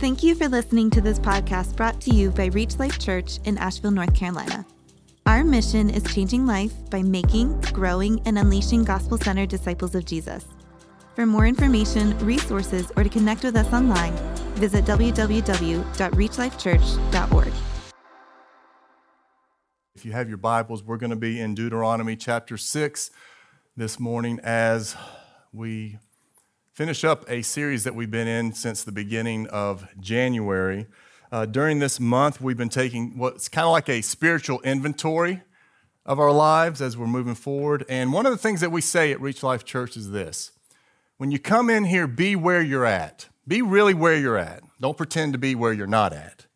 Thank you for listening to this podcast brought to you by Reach Life Church in Asheville, North Carolina. Our mission is changing life by making, growing, and unleashing gospel centered disciples of Jesus. For more information, resources, or to connect with us online, visit www.reachlifechurch.org. If you have your Bibles, we're going to be in Deuteronomy chapter 6 this morning as we finish up a series that we've been in since the beginning of January. Uh, during this month, we've been taking what's kind of like a spiritual inventory of our lives as we're moving forward. And one of the things that we say at Reach Life Church is this when you come in here, be where you're at. Be really where you're at. Don't pretend to be where you're not at.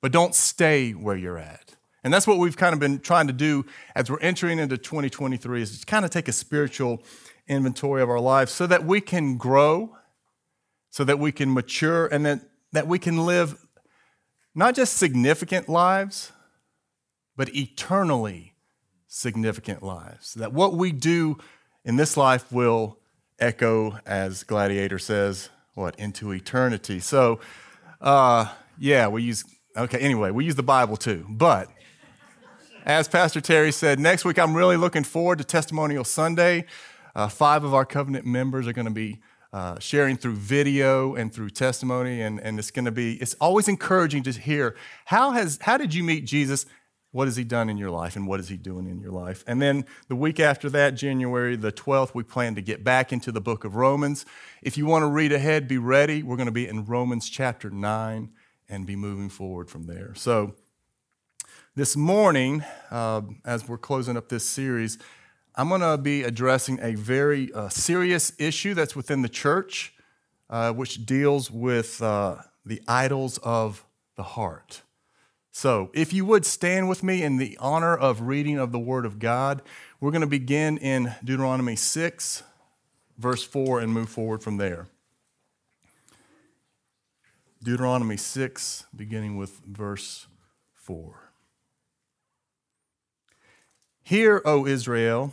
But don't stay where you're at. And that's what we've kind of been trying to do as we're entering into 2023 is to kind of take a spiritual inventory of our lives so that we can grow, so that we can mature, and that, that we can live not just significant lives, but eternally significant lives. That what we do in this life will echo, as Gladiator says, what, into eternity. So, uh, yeah, we use, okay, anyway, we use the Bible too. But as Pastor Terry said, next week I'm really looking forward to Testimonial Sunday. Uh, five of our covenant members are going to be uh, sharing through video and through testimony, and, and it's going to be, it's always encouraging to hear how, has, how did you meet Jesus? What has he done in your life, and what is he doing in your life? And then the week after that, January the 12th, we plan to get back into the book of Romans. If you want to read ahead, be ready. We're going to be in Romans chapter 9 and be moving forward from there. So, this morning, uh, as we're closing up this series, I'm going to be addressing a very uh, serious issue that's within the church, uh, which deals with uh, the idols of the heart. So, if you would stand with me in the honor of reading of the Word of God, we're going to begin in Deuteronomy 6, verse 4, and move forward from there. Deuteronomy 6, beginning with verse 4. Hear, O Israel,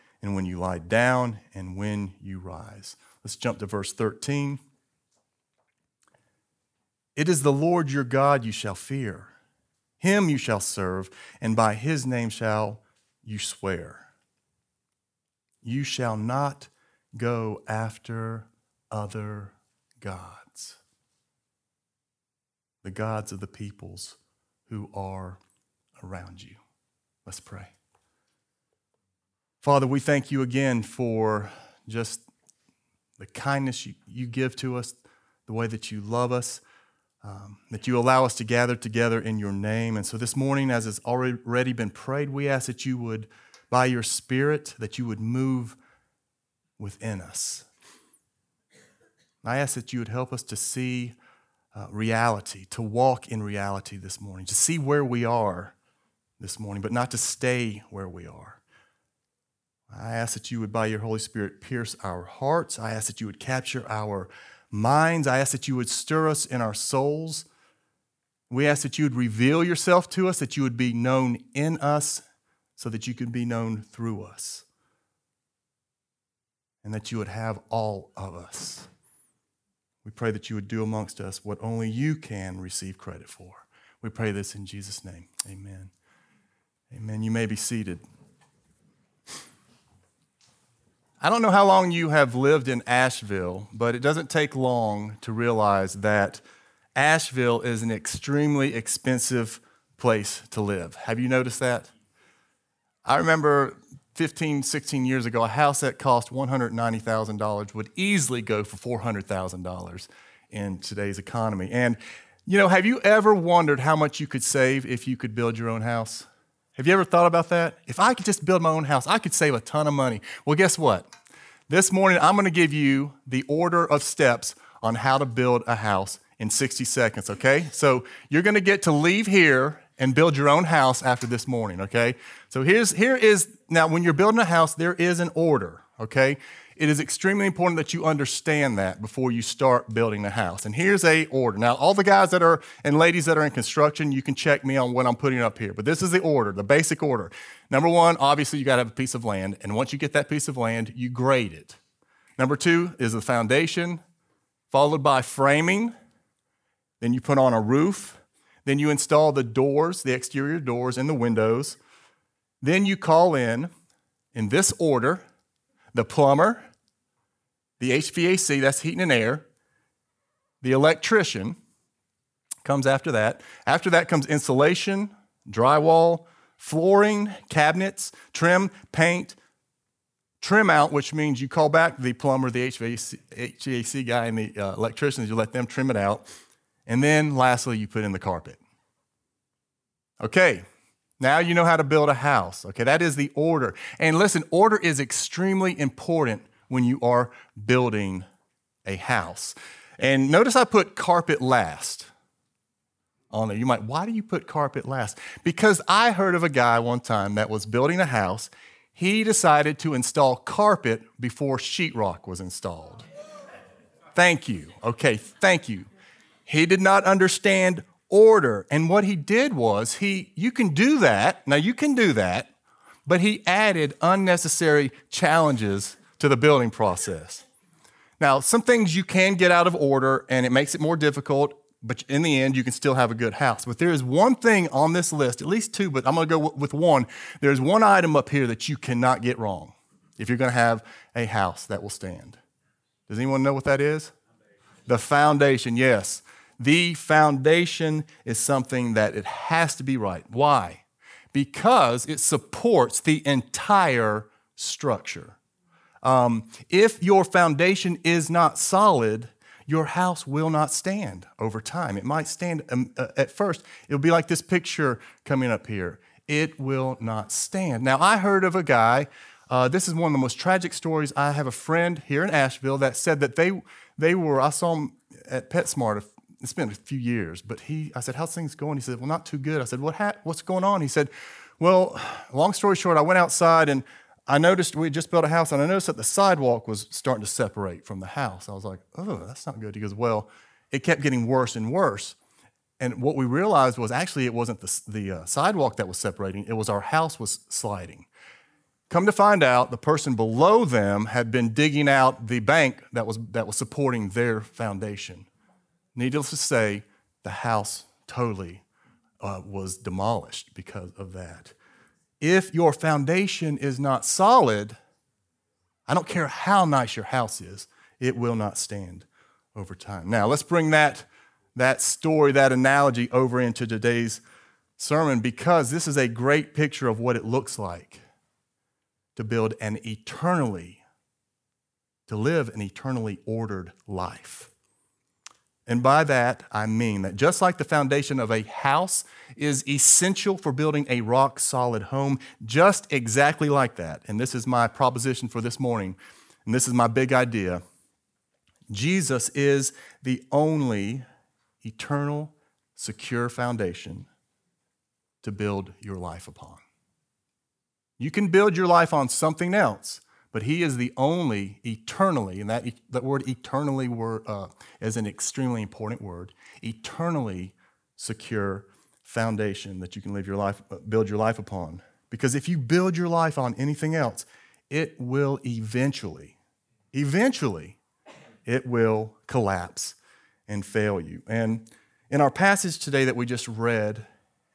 and when you lie down, and when you rise. Let's jump to verse 13. It is the Lord your God you shall fear. Him you shall serve, and by his name shall you swear. You shall not go after other gods, the gods of the peoples who are around you. Let's pray. Father, we thank you again for just the kindness you, you give to us, the way that you love us um, that you allow us to gather together in your name. And so this morning, as has already been prayed, we ask that you would, by your Spirit, that you would move within us. I ask that you would help us to see uh, reality, to walk in reality this morning, to see where we are this morning, but not to stay where we are. I ask that you would, by your Holy Spirit, pierce our hearts. I ask that you would capture our minds. I ask that you would stir us in our souls. We ask that you would reveal yourself to us, that you would be known in us, so that you could be known through us, and that you would have all of us. We pray that you would do amongst us what only you can receive credit for. We pray this in Jesus' name. Amen. Amen. You may be seated. I don't know how long you have lived in Asheville, but it doesn't take long to realize that Asheville is an extremely expensive place to live. Have you noticed that? I remember 15, 16 years ago, a house that cost $190,000 would easily go for $400,000 in today's economy. And, you know, have you ever wondered how much you could save if you could build your own house? Have you ever thought about that? If I could just build my own house, I could save a ton of money. Well, guess what? This morning, I'm going to give you the order of steps on how to build a house in 60 seconds, okay? So you're gonna get to leave here and build your own house after this morning, okay? So here's here is now when you're building a house, there is an order, okay? It is extremely important that you understand that before you start building the house. And here's a order. Now, all the guys that are and ladies that are in construction, you can check me on what I'm putting up here. But this is the order, the basic order. Number one, obviously you got to have a piece of land, and once you get that piece of land, you grade it. Number two is the foundation, followed by framing. Then you put on a roof. Then you install the doors, the exterior doors, and the windows. Then you call in, in this order, the plumber, the HVAC, that's heating and air, the electrician comes after that. After that comes insulation, drywall, flooring, cabinets, trim, paint, trim out, which means you call back the plumber, the HVAC, HVAC guy, and the uh, electricians, you let them trim it out. And then lastly, you put in the carpet. Okay, now you know how to build a house. Okay, that is the order. And listen, order is extremely important when you are building a house. And notice I put carpet last on there. You might, why do you put carpet last? Because I heard of a guy one time that was building a house. He decided to install carpet before sheetrock was installed. Thank you. Okay, thank you. He did not understand order. And what he did was he you can do that. Now you can do that, but he added unnecessary challenges to the building process. Now, some things you can get out of order and it makes it more difficult, but in the end, you can still have a good house. But there is one thing on this list, at least two, but I'm going to go with one. There's one item up here that you cannot get wrong if you're going to have a house that will stand. Does anyone know what that is? The foundation, yes. The foundation is something that it has to be right. Why? Because it supports the entire structure. Um, if your foundation is not solid, your house will not stand over time. It might stand um, uh, at first. It'll be like this picture coming up here. It will not stand. Now, I heard of a guy. Uh, this is one of the most tragic stories. I have a friend here in Asheville that said that they they were. I saw him at PetSmart. It's been a few years, but he. I said, "How's things going?" He said, "Well, not too good." I said, "What? Ha- what's going on?" He said, "Well, long story short, I went outside and." I noticed we just built a house and I noticed that the sidewalk was starting to separate from the house. I was like, oh, that's not good. He goes, well, it kept getting worse and worse. And what we realized was actually it wasn't the, the uh, sidewalk that was separating, it was our house was sliding. Come to find out, the person below them had been digging out the bank that was, that was supporting their foundation. Needless to say, the house totally uh, was demolished because of that if your foundation is not solid, I don't care how nice your house is, it will not stand over time. Now, let's bring that, that story, that analogy over into today's sermon because this is a great picture of what it looks like to build an eternally, to live an eternally ordered life. And by that, I mean that just like the foundation of a house is essential for building a rock solid home, just exactly like that. And this is my proposition for this morning, and this is my big idea. Jesus is the only eternal, secure foundation to build your life upon. You can build your life on something else, but he is the only eternally, and that, that word eternally word, uh, is an extremely important word, eternally secure foundation that you can live your life, uh, build your life upon. Because if you build your life on anything else, it will eventually, eventually, it will collapse and fail you. And in our passage today that we just read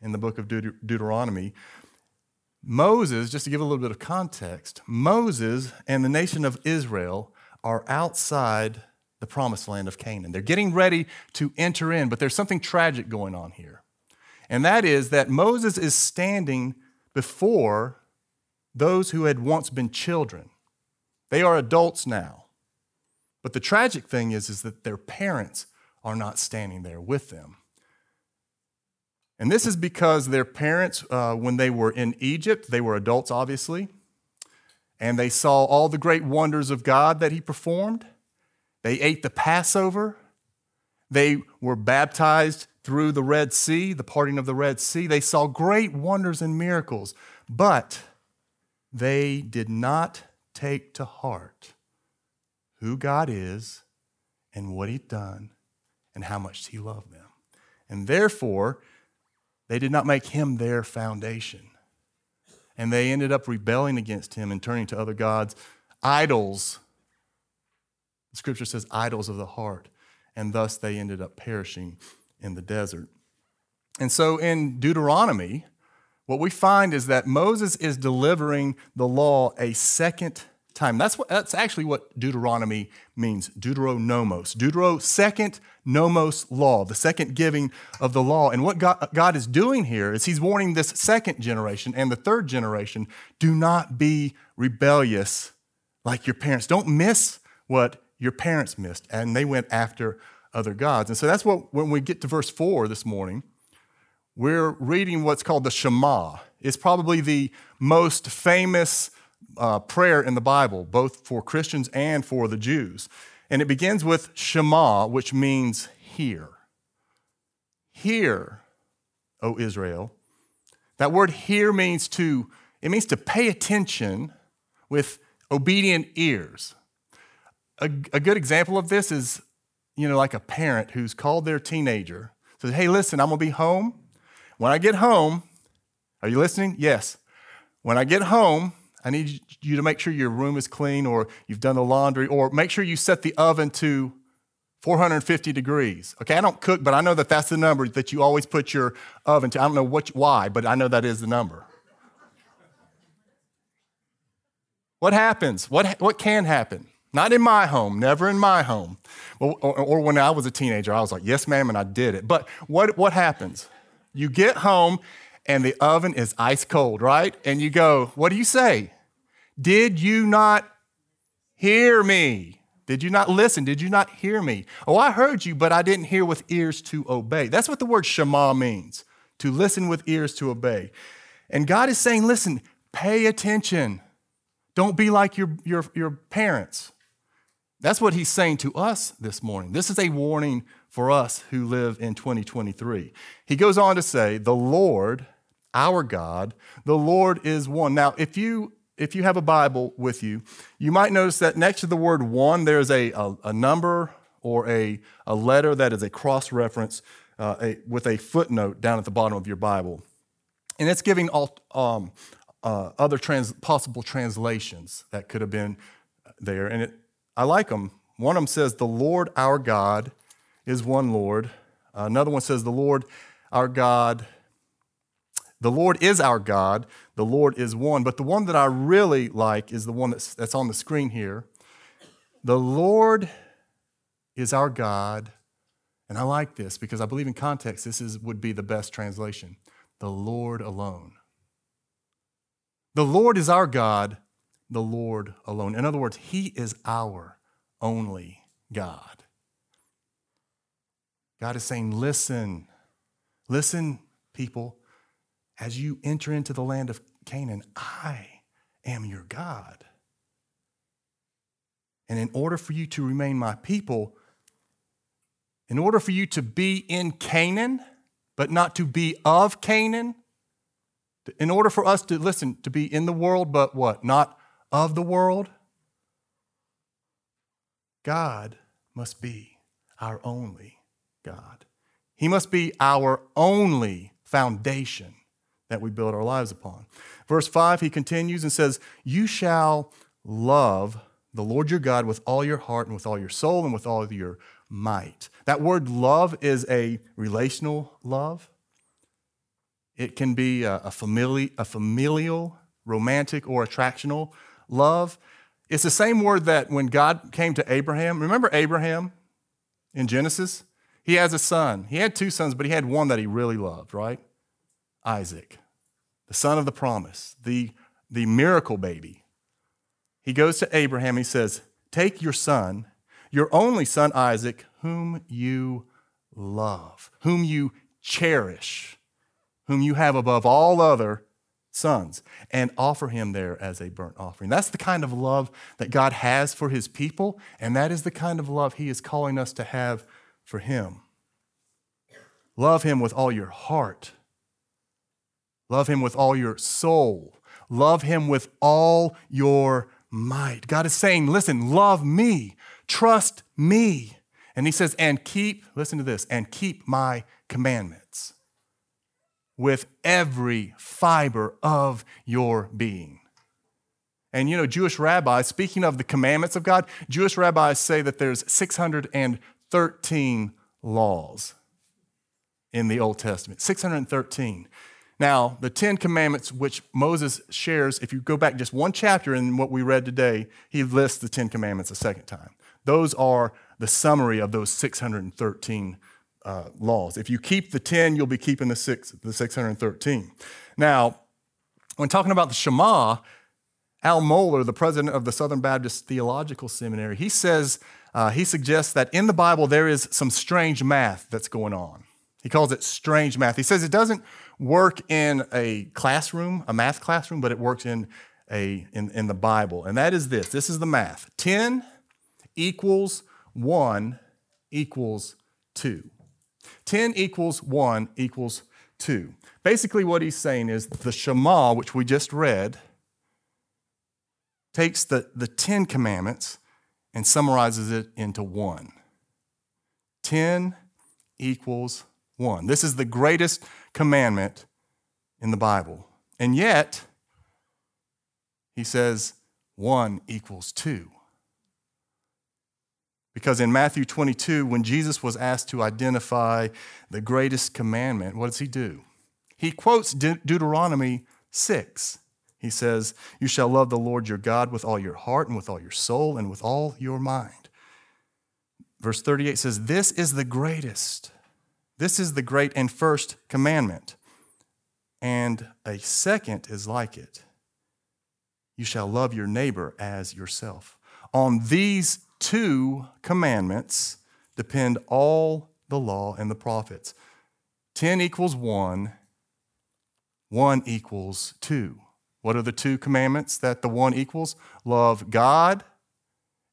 in the book of Deut- Deuteronomy, Moses, just to give a little bit of context, Moses and the nation of Israel are outside the promised land of Canaan. They're getting ready to enter in, but there's something tragic going on here. And that is that Moses is standing before those who had once been children. They are adults now. But the tragic thing is, is that their parents are not standing there with them. And this is because their parents, uh, when they were in Egypt, they were adults, obviously, and they saw all the great wonders of God that He performed. They ate the Passover. They were baptized through the Red Sea, the parting of the Red Sea. They saw great wonders and miracles, but they did not take to heart who God is and what He'd done and how much He loved them. And therefore, they did not make Him their foundation. And they ended up rebelling against Him and turning to other gods, idols. The scripture says, idols of the heart. And thus they ended up perishing in the desert. And so in Deuteronomy, what we find is that Moses is delivering the law a second time. That's, what, that's actually what Deuteronomy means Deuteronomos. Deutero, second nomos law, the second giving of the law. And what God, God is doing here is He's warning this second generation and the third generation do not be rebellious like your parents. Don't miss what your parents missed. And they went after other gods. And so that's what, when we get to verse 4 this morning, we're reading what's called the Shema. It's probably the most famous uh, prayer in the Bible, both for Christians and for the Jews. And it begins with Shema, which means hear. Hear, O Israel. That word hear means to, it means to pay attention with obedient ears. A, a good example of this is, you know, like a parent who's called their teenager, says, Hey, listen, I'm gonna be home. When I get home, are you listening? Yes. When I get home, I need you to make sure your room is clean or you've done the laundry or make sure you set the oven to 450 degrees. Okay, I don't cook, but I know that that's the number that you always put your oven to. I don't know why, but I know that is the number. what happens? What, what can happen? Not in my home, never in my home. Or, or, or when I was a teenager, I was like, yes, ma'am, and I did it. But what, what happens? You get home and the oven is ice cold, right? And you go, what do you say? Did you not hear me? Did you not listen? Did you not hear me? Oh, I heard you, but I didn't hear with ears to obey. That's what the word Shema means to listen with ears to obey. And God is saying, listen, pay attention. Don't be like your, your, your parents. That's what he's saying to us this morning. This is a warning for us who live in 2023. He goes on to say, The Lord, our God, the Lord is one. Now, if you if you have a Bible with you, you might notice that next to the word one, there's a, a, a number or a, a letter that is a cross reference uh, with a footnote down at the bottom of your Bible. And it's giving all, um, uh, other trans, possible translations that could have been there. And it, I like them. One of them says, The Lord our God is one Lord. Another one says, The Lord our God the Lord is our God, the Lord is one. But the one that I really like is the one that's, that's on the screen here. The Lord is our God. And I like this because I believe in context, this is, would be the best translation. The Lord alone. The Lord is our God, the Lord alone. In other words, He is our only God. God is saying, listen, listen, people as you enter into the land of Canaan, I am your God. And in order for you to remain my people, in order for you to be in Canaan, but not to be of Canaan, in order for us to listen, to be in the world, but what? Not of the world, God must be our only God. He must be our only foundation that we build our lives upon. Verse 5, he continues and says, You shall love the Lord your God with all your heart and with all your soul and with all your might. That word love is a relational love. It can be a, a, famili- a familial, romantic, or attractional love. It's the same word that when God came to Abraham, remember Abraham in Genesis? He has a son. He had two sons, but he had one that he really loved, right? Isaac, the son of the promise, the, the miracle baby. He goes to Abraham. He says, Take your son, your only son Isaac, whom you love, whom you cherish, whom you have above all other sons, and offer him there as a burnt offering. That's the kind of love that God has for his people, and that is the kind of love he is calling us to have for Him. Love Him with all your heart. Love Him with all your soul. Love Him with all your might. God is saying, listen, love me, trust me. And He says, and keep, listen to this, and keep my commandments with every fiber of your being. And you know, Jewish rabbis, speaking of the commandments of God, Jewish rabbis say that there's 613 laws in the Old Testament. 613. Now, the Ten Commandments, which Moses shares, if you go back just one chapter in what we read today, he lists the Ten Commandments a second time. Those are the summary of those 613 uh, laws. If you keep the 10, you'll be keeping the, six, the 613. Now, when talking about the Shema, Al Mohler, the president of the Southern Baptist Theological Seminary, he says, uh, he suggests that in the Bible there is some strange math that's going on. He calls it strange math. He says it doesn't work in a classroom, a math classroom, but it works in, a, in, in the Bible. And that is this this is the math 10 equals 1 equals 2. 10 equals 1 equals 2. Basically, what he's saying is the Shema, which we just read, takes the, the Ten Commandments and summarizes it into one. 10 equals 1. This is the greatest commandment in the Bible. And yet, he says 1 equals 2. Because in Matthew 22, when Jesus was asked to identify the greatest commandment, what does he do? He quotes De- Deuteronomy 6. He says, You shall love the Lord your God with all your heart and with all your soul and with all your mind. Verse 38 says, This is the greatest. This is the great and first commandment. And a second is like it You shall love your neighbor as yourself. On these two commandments depend all the law and the prophets. 10 equals 1, 1 equals 2. What are the two commandments that the one equals? Love God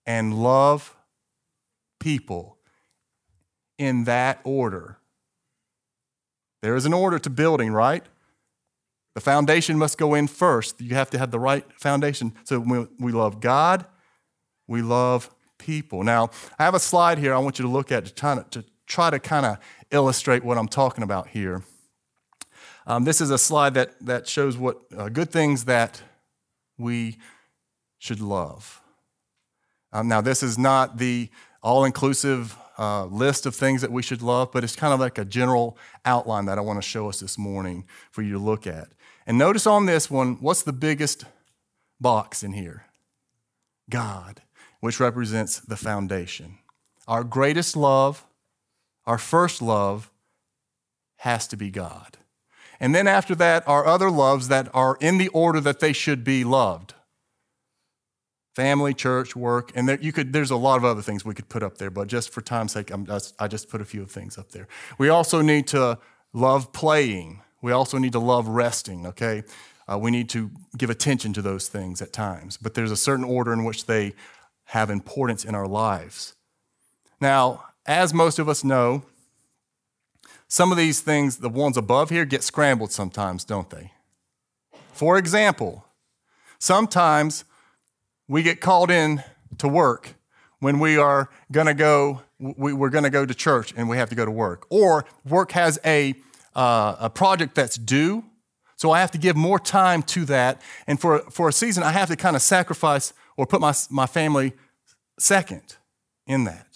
and love people in that order. There is an order to building, right? The foundation must go in first. You have to have the right foundation. So we, we love God, we love people. Now, I have a slide here I want you to look at to try to, to, to kind of illustrate what I'm talking about here. Um, this is a slide that, that shows what uh, good things that we should love. Um, now, this is not the all inclusive uh, list of things that we should love, but it's kind of like a general outline that I want to show us this morning for you to look at. And notice on this one, what's the biggest box in here? God, which represents the foundation. Our greatest love, our first love, has to be God. And then after that our other loves that are in the order that they should be loved family, church, work, and there, you could, there's a lot of other things we could put up there, but just for time's sake, just, i just put a few of things up there. We also need to love playing. We also need to love resting, okay? Uh, we need to give attention to those things at times, but there's a certain order in which they have importance in our lives. Now, as most of us know, some of these things, the ones above here, get scrambled sometimes, don't they? For example, sometimes we get called in to work when we are going to go we, are going to go to church and we have to go to work or work has a, uh, a project that's due so i have to give more time to that and for, for a season i have to kind of sacrifice or put my, my family second in that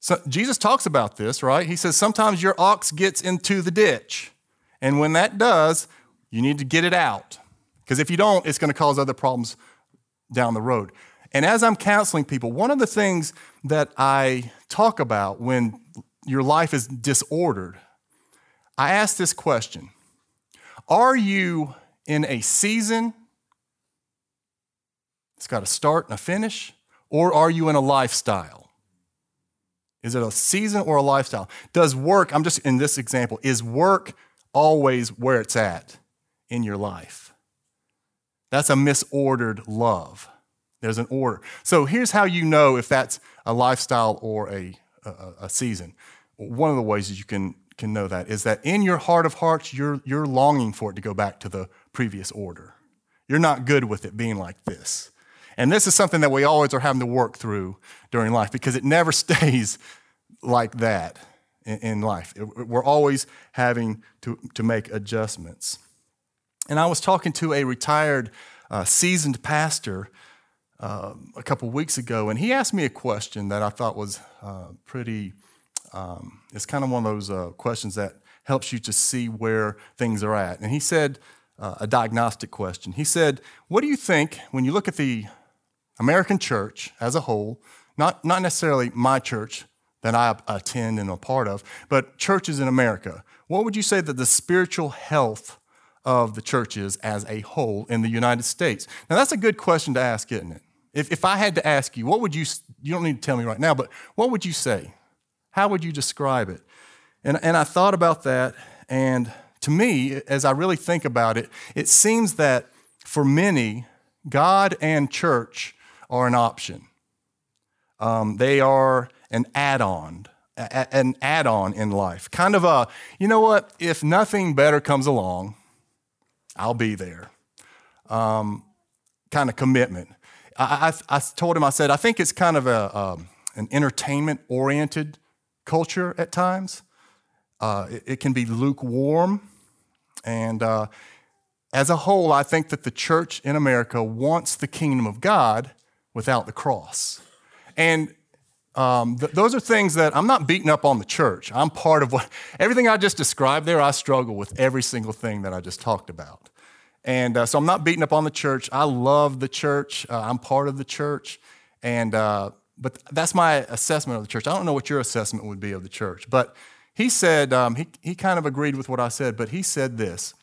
so Jesus talks about this, right? He says sometimes your ox gets into the ditch. And when that does, you need to get it out. Because if you don't, it's going to cause other problems down the road. And as I'm counseling people, one of the things that I talk about when your life is disordered, I ask this question Are you in a season? It's got a start and a finish, or are you in a lifestyle? Is it a season or a lifestyle? Does work, I'm just in this example, is work always where it's at in your life? That's a misordered love. There's an order. So here's how you know if that's a lifestyle or a, a, a season. One of the ways that you can, can know that is that in your heart of hearts, you're, you're longing for it to go back to the previous order. You're not good with it being like this. And this is something that we always are having to work through during life because it never stays like that in, in life. We're always having to, to make adjustments. And I was talking to a retired, uh, seasoned pastor uh, a couple weeks ago, and he asked me a question that I thought was uh, pretty, um, it's kind of one of those uh, questions that helps you to see where things are at. And he said, uh, a diagnostic question. He said, What do you think when you look at the American church as a whole, not, not necessarily my church that I attend and a part of, but churches in America, what would you say that the spiritual health of the churches as a whole in the United States? Now, that's a good question to ask, isn't it? If, if I had to ask you, what would you, you don't need to tell me right now, but what would you say? How would you describe it? And, and I thought about that, and to me, as I really think about it, it seems that for many, God and church are an option. Um, they are an add on, an add on in life. Kind of a, you know what, if nothing better comes along, I'll be there. Um, kind of commitment. I, I, I, told him, I said, I think it's kind of a, um, an entertainment oriented culture at times. Uh, it, it, can be lukewarm. And uh, as a whole, I think that the church in America wants the kingdom of God without the cross. And um, th- those are things that I'm not beating up on the church. I'm part of what, everything I just described there, I struggle with every single thing that I just talked about. And uh, so I'm not beating up on the church. I love the church. Uh, I'm part of the church. And, uh, but that's my assessment of the church. I don't know what your assessment would be of the church. But he said, um, he, he kind of agreed with what I said, but he said this,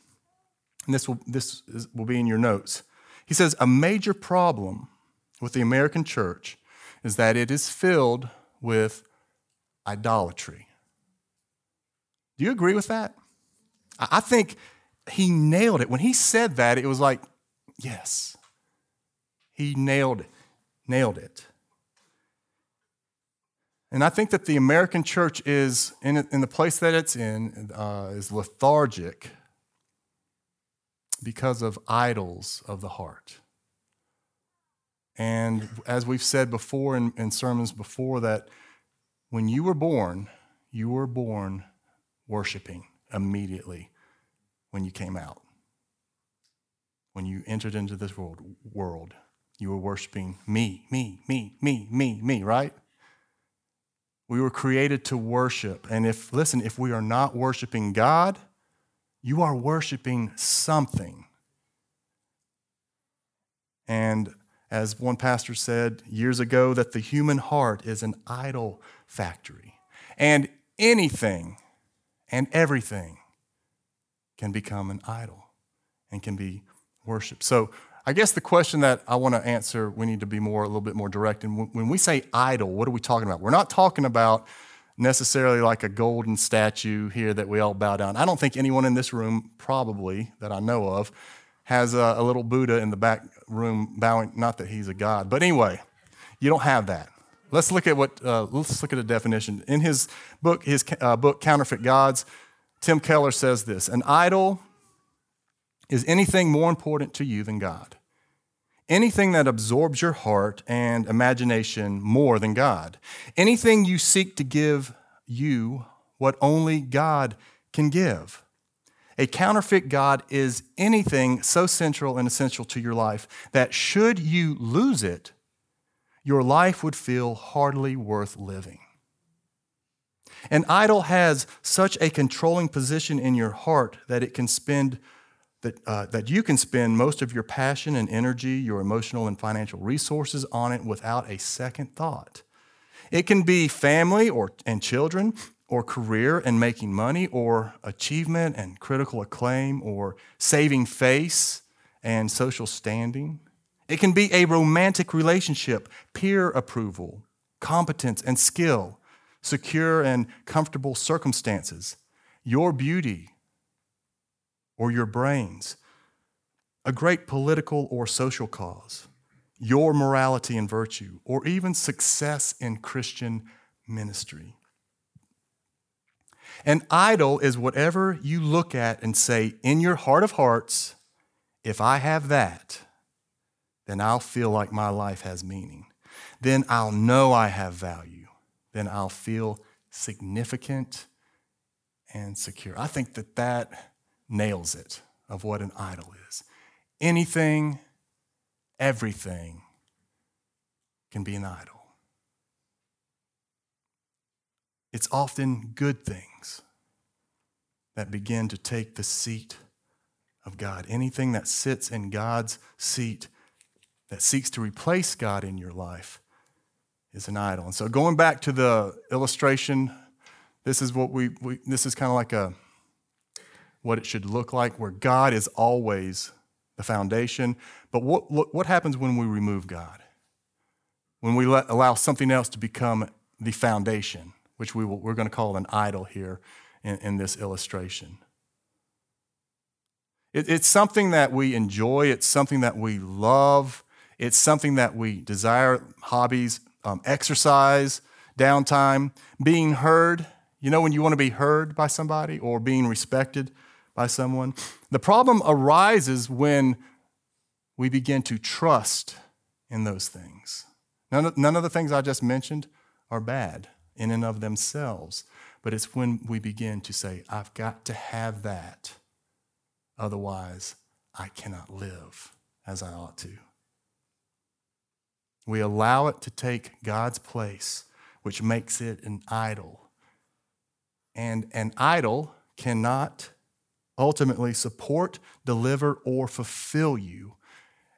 and this will, this is, will be in your notes. He says, a major problem with the American church is that it is filled with idolatry. Do you agree with that? I think he nailed it. When he said that, it was like, yes, he nailed it. Nailed it. And I think that the American church is, in, in the place that it's in, uh, is lethargic because of idols of the heart. And as we've said before in, in sermons before, that when you were born, you were born worshiping immediately when you came out. When you entered into this world, world you were worshiping me, me, me, me, me, me, right? We were created to worship. And if, listen, if we are not worshiping God, you are worshiping something. And as one pastor said years ago, that the human heart is an idol factory. And anything and everything can become an idol and can be worshiped. So I guess the question that I want to answer, we need to be more a little bit more direct. And when we say idol, what are we talking about? We're not talking about necessarily like a golden statue here that we all bow down. I don't think anyone in this room, probably that I know of, has a, a little Buddha in the back room bowing. Not that he's a god, but anyway, you don't have that. Let's look at what. Uh, let's look at a definition in his book. His uh, book, Counterfeit Gods. Tim Keller says this: An idol is anything more important to you than God? Anything that absorbs your heart and imagination more than God? Anything you seek to give you what only God can give? A counterfeit God is anything so central and essential to your life that should you lose it, your life would feel hardly worth living. An idol has such a controlling position in your heart that it can spend that, uh, that you can spend most of your passion and energy, your emotional and financial resources on it without a second thought. It can be family or, and children, or career and making money, or achievement and critical acclaim, or saving face and social standing. It can be a romantic relationship, peer approval, competence and skill, secure and comfortable circumstances, your beauty, or your brains, a great political or social cause, your morality and virtue, or even success in Christian ministry. An idol is whatever you look at and say, in your heart of hearts, if I have that, then I'll feel like my life has meaning. Then I'll know I have value. Then I'll feel significant and secure. I think that that nails it of what an idol is. Anything, everything can be an idol. It's often good things that begin to take the seat of God. Anything that sits in God's seat that seeks to replace God in your life is an idol. And so going back to the illustration, this is what we, we this is kind of like a what it should look like where God is always the foundation. But what, what happens when we remove God? When we let, allow something else to become the foundation, which we will, we're going to call an idol here in, in this illustration. It, it's something that we enjoy, it's something that we love, it's something that we desire hobbies, um, exercise, downtime, being heard. You know, when you want to be heard by somebody or being respected by someone. The problem arises when we begin to trust in those things. None of, none of the things I just mentioned are bad in and of themselves, but it's when we begin to say, I've got to have that, otherwise, I cannot live as I ought to. We allow it to take God's place, which makes it an idol. And an idol cannot ultimately support, deliver, or fulfill you.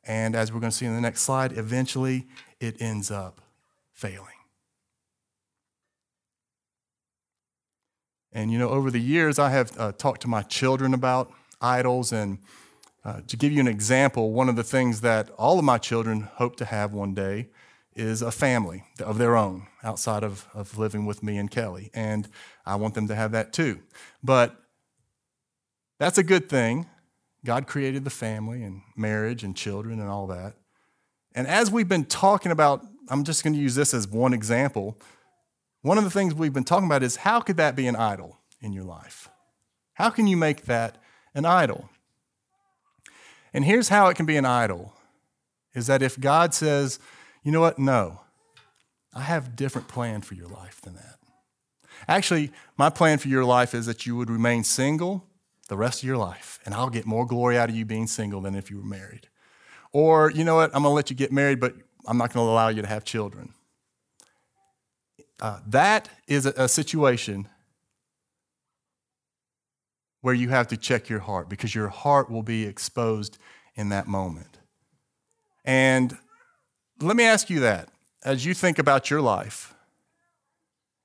And as we're going to see in the next slide, eventually it ends up failing. And you know, over the years, I have uh, talked to my children about idols and uh, to give you an example, one of the things that all of my children hope to have one day is a family of their own outside of, of living with me and Kelly. And I want them to have that too. But that's a good thing. God created the family and marriage and children and all that. And as we've been talking about, I'm just going to use this as one example. One of the things we've been talking about is how could that be an idol in your life? How can you make that an idol? And here's how it can be an idol is that if God says, you know what, no, I have a different plan for your life than that. Actually, my plan for your life is that you would remain single the rest of your life, and I'll get more glory out of you being single than if you were married. Or, you know what, I'm gonna let you get married, but I'm not gonna allow you to have children. Uh, that is a, a situation where you have to check your heart because your heart will be exposed in that moment. And let me ask you that as you think about your life,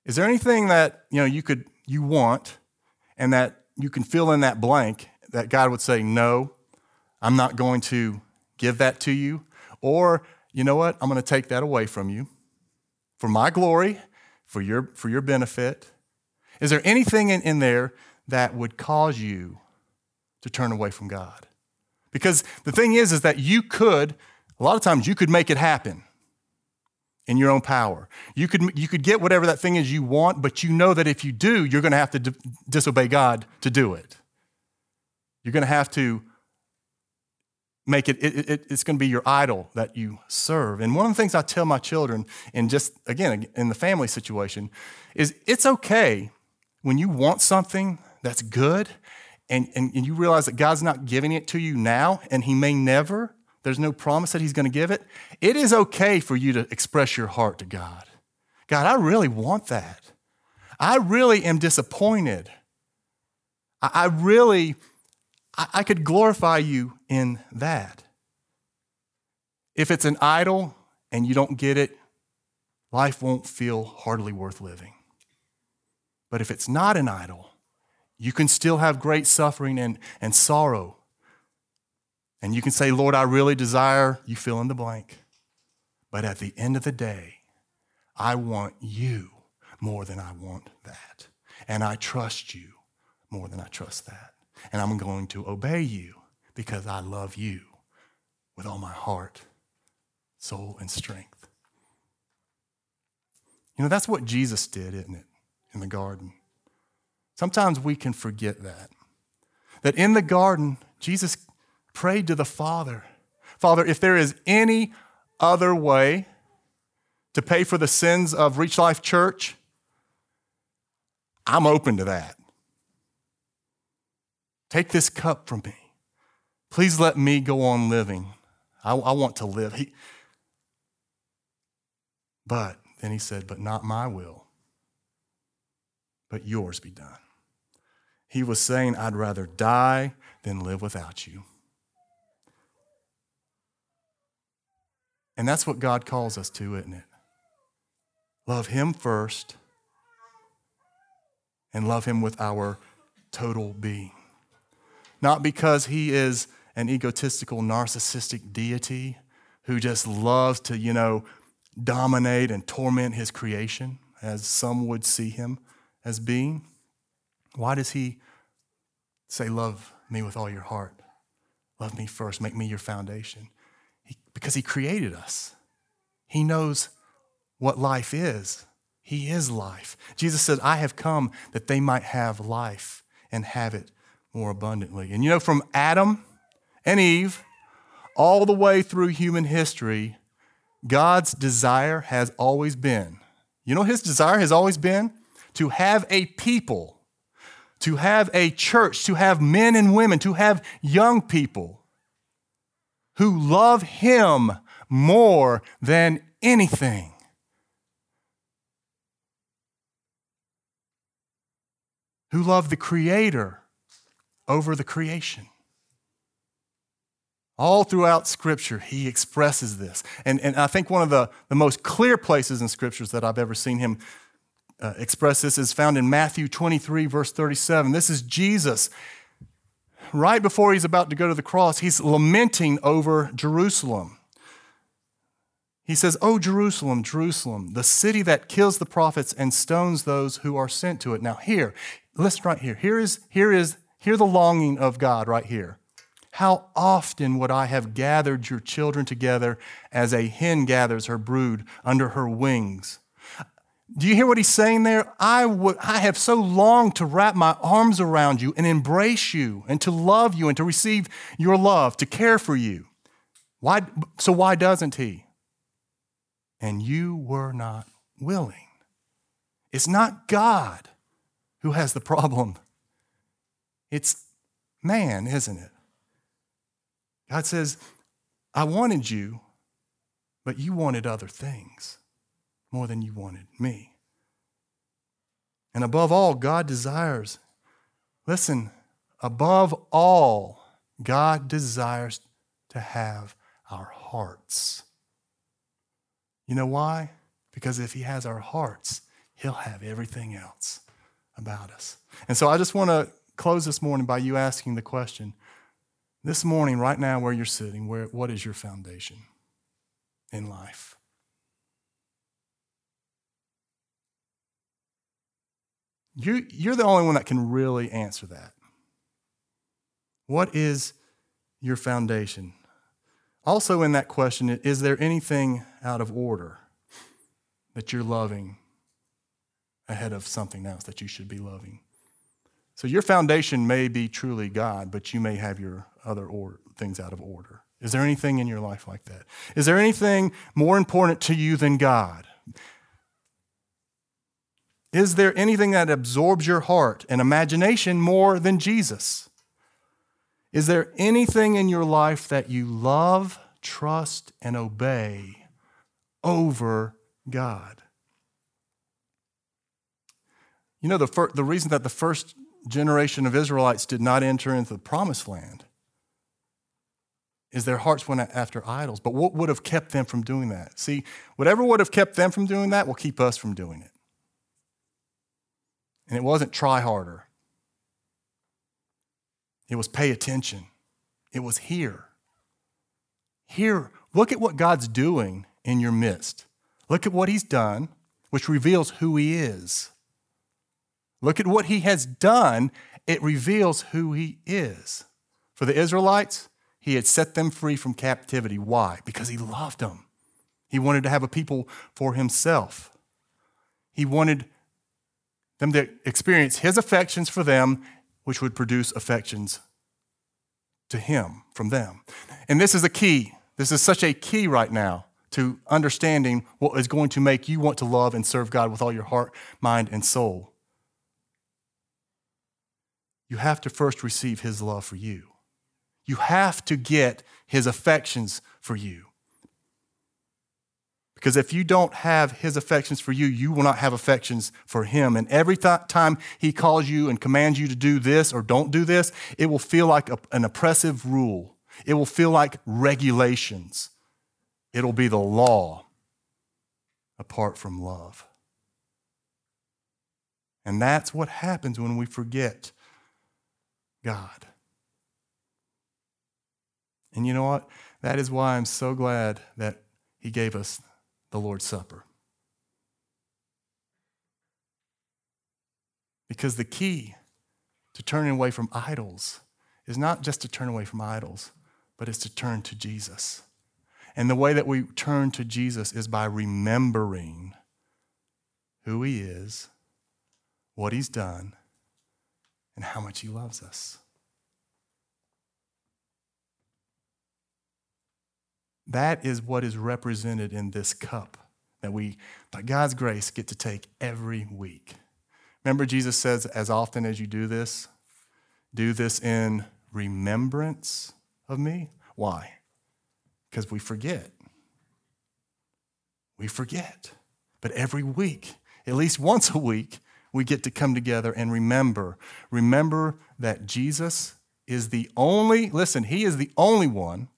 is there anything that you know you could you want and that you can fill in that blank that God would say, No, I'm not going to give that to you? Or, you know what, I'm going to take that away from you for my glory, for your, for your benefit. Is there anything in, in there that would cause you to turn away from God. Because the thing is, is that you could, a lot of times, you could make it happen in your own power. You could, you could get whatever that thing is you want, but you know that if you do, you're going to have to d- disobey God to do it. You're going to have to make it, it, it, it's going to be your idol that you serve. And one of the things I tell my children, and just again, in the family situation, is it's okay when you want something that's good and, and, and you realize that God's not giving it to you now and He may never, there's no promise that He's going to give it, it is okay for you to express your heart to God. God, I really want that. I really am disappointed. I, I really, I, I could glorify you in that. If it's an idol and you don't get it, life won't feel hardly worth living. But if it's not an idol, you can still have great suffering and, and sorrow. And you can say, Lord, I really desire, you fill in the blank. But at the end of the day, I want you more than I want that. And I trust you more than I trust that. And I'm going to obey you because I love you with all my heart, soul, and strength. You know, that's what Jesus did, isn't it, in the garden? Sometimes we can forget that. That in the garden, Jesus prayed to the Father Father, if there is any other way to pay for the sins of Reach Life Church, I'm open to that. Take this cup from me. Please let me go on living. I, I want to live. He, but then he said, But not my will, but yours be done. He was saying, I'd rather die than live without you. And that's what God calls us to, isn't it? Love Him first and love Him with our total being. Not because He is an egotistical, narcissistic deity who just loves to, you know, dominate and torment His creation, as some would see Him as being. Why does He say, Love me with all your heart? Love me first, make me your foundation. He, because He created us. He knows what life is. He is life. Jesus said, I have come that they might have life and have it more abundantly. And you know, from Adam and Eve all the way through human history, God's desire has always been, you know, his desire has always been to have a people, to have a church, to have men and women, to have young people who love him more than anything. Who love the Creator over the creation. All throughout Scripture, he expresses this. And, and I think one of the, the most clear places in Scriptures that I've ever seen him uh, express this is found in Matthew 23, verse 37. This is Jesus right before he's about to go to the cross, he's lamenting over Jerusalem. He says, Oh, Jerusalem, Jerusalem, the city that kills the prophets and stones those who are sent to it. Now, here, listen right here. Here is, here is, here the longing of God right here. How often would I have gathered your children together as a hen gathers her brood under her wings? Do you hear what he's saying there? I, I have so longed to wrap my arms around you and embrace you and to love you and to receive your love, to care for you. Why, so, why doesn't he? And you were not willing. It's not God who has the problem, it's man, isn't it? God says, I wanted you, but you wanted other things more than you wanted me. And above all, God desires, listen, above all, God desires to have our hearts. You know why? Because if He has our hearts, He'll have everything else about us. And so I just want to close this morning by you asking the question this morning, right now, where you're sitting, where, what is your foundation in life? You, you're the only one that can really answer that. What is your foundation? Also, in that question, is there anything out of order that you're loving ahead of something else that you should be loving? So, your foundation may be truly God, but you may have your other things out of order. Is there anything in your life like that? Is there anything more important to you than God? Is there anything that absorbs your heart and imagination more than Jesus? Is there anything in your life that you love, trust, and obey over God? You know, the, fir- the reason that the first generation of Israelites did not enter into the promised land is their hearts went after idols. But what would have kept them from doing that? See, whatever would have kept them from doing that will keep us from doing it. And it wasn't try harder, it was pay attention. It was here. Here, look at what God's doing in your midst. Look at what He's done, which reveals who He is. Look at what He has done, it reveals who He is. For the Israelites, He had set them free from captivity. Why? Because He loved them. He wanted to have a people for Himself. He wanted them to experience his affections for them, which would produce affections to him from them. And this is a key. This is such a key right now to understanding what is going to make you want to love and serve God with all your heart, mind, and soul. You have to first receive his love for you. You have to get his affections for you. Because if you don't have his affections for you, you will not have affections for him. And every th- time he calls you and commands you to do this or don't do this, it will feel like a, an oppressive rule. It will feel like regulations. It'll be the law apart from love. And that's what happens when we forget God. And you know what? That is why I'm so glad that he gave us the Lord's Supper. Because the key to turning away from idols is not just to turn away from idols, but it's to turn to Jesus. And the way that we turn to Jesus is by remembering who he is, what he's done, and how much he loves us. That is what is represented in this cup that we, by God's grace, get to take every week. Remember, Jesus says, as often as you do this, do this in remembrance of me. Why? Because we forget. We forget. But every week, at least once a week, we get to come together and remember. Remember that Jesus is the only, listen, he is the only one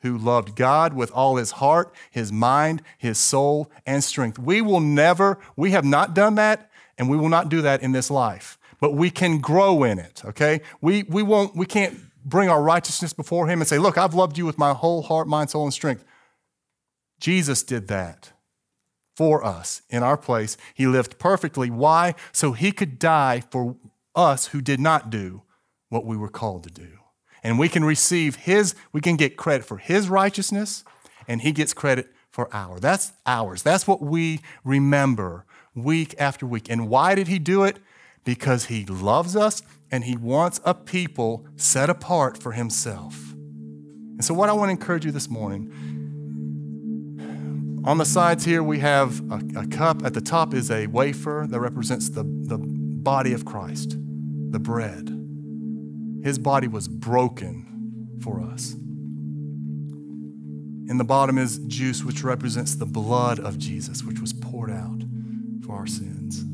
who loved God with all his heart, his mind, his soul, and strength. We will never, we have not done that, and we will not do that in this life. But we can grow in it, okay? We, we won't, we can't bring our righteousness before him and say, Look, I've loved you with my whole heart, mind, soul, and strength. Jesus did that for us in our place. He lived perfectly. Why? So he could die for us who did not do what we were called to do. And we can receive his, we can get credit for his righteousness, and he gets credit for ours. That's ours. That's what we remember week after week. And why did he do it? Because he loves us and he wants a people set apart for himself. And so, what I want to encourage you this morning on the sides here, we have a, a, cup. At the top is a wafer that represents the, the body of Christ, the bread. His body was broken for us. In the bottom is juice, which represents the blood of Jesus, which was poured out for our sins.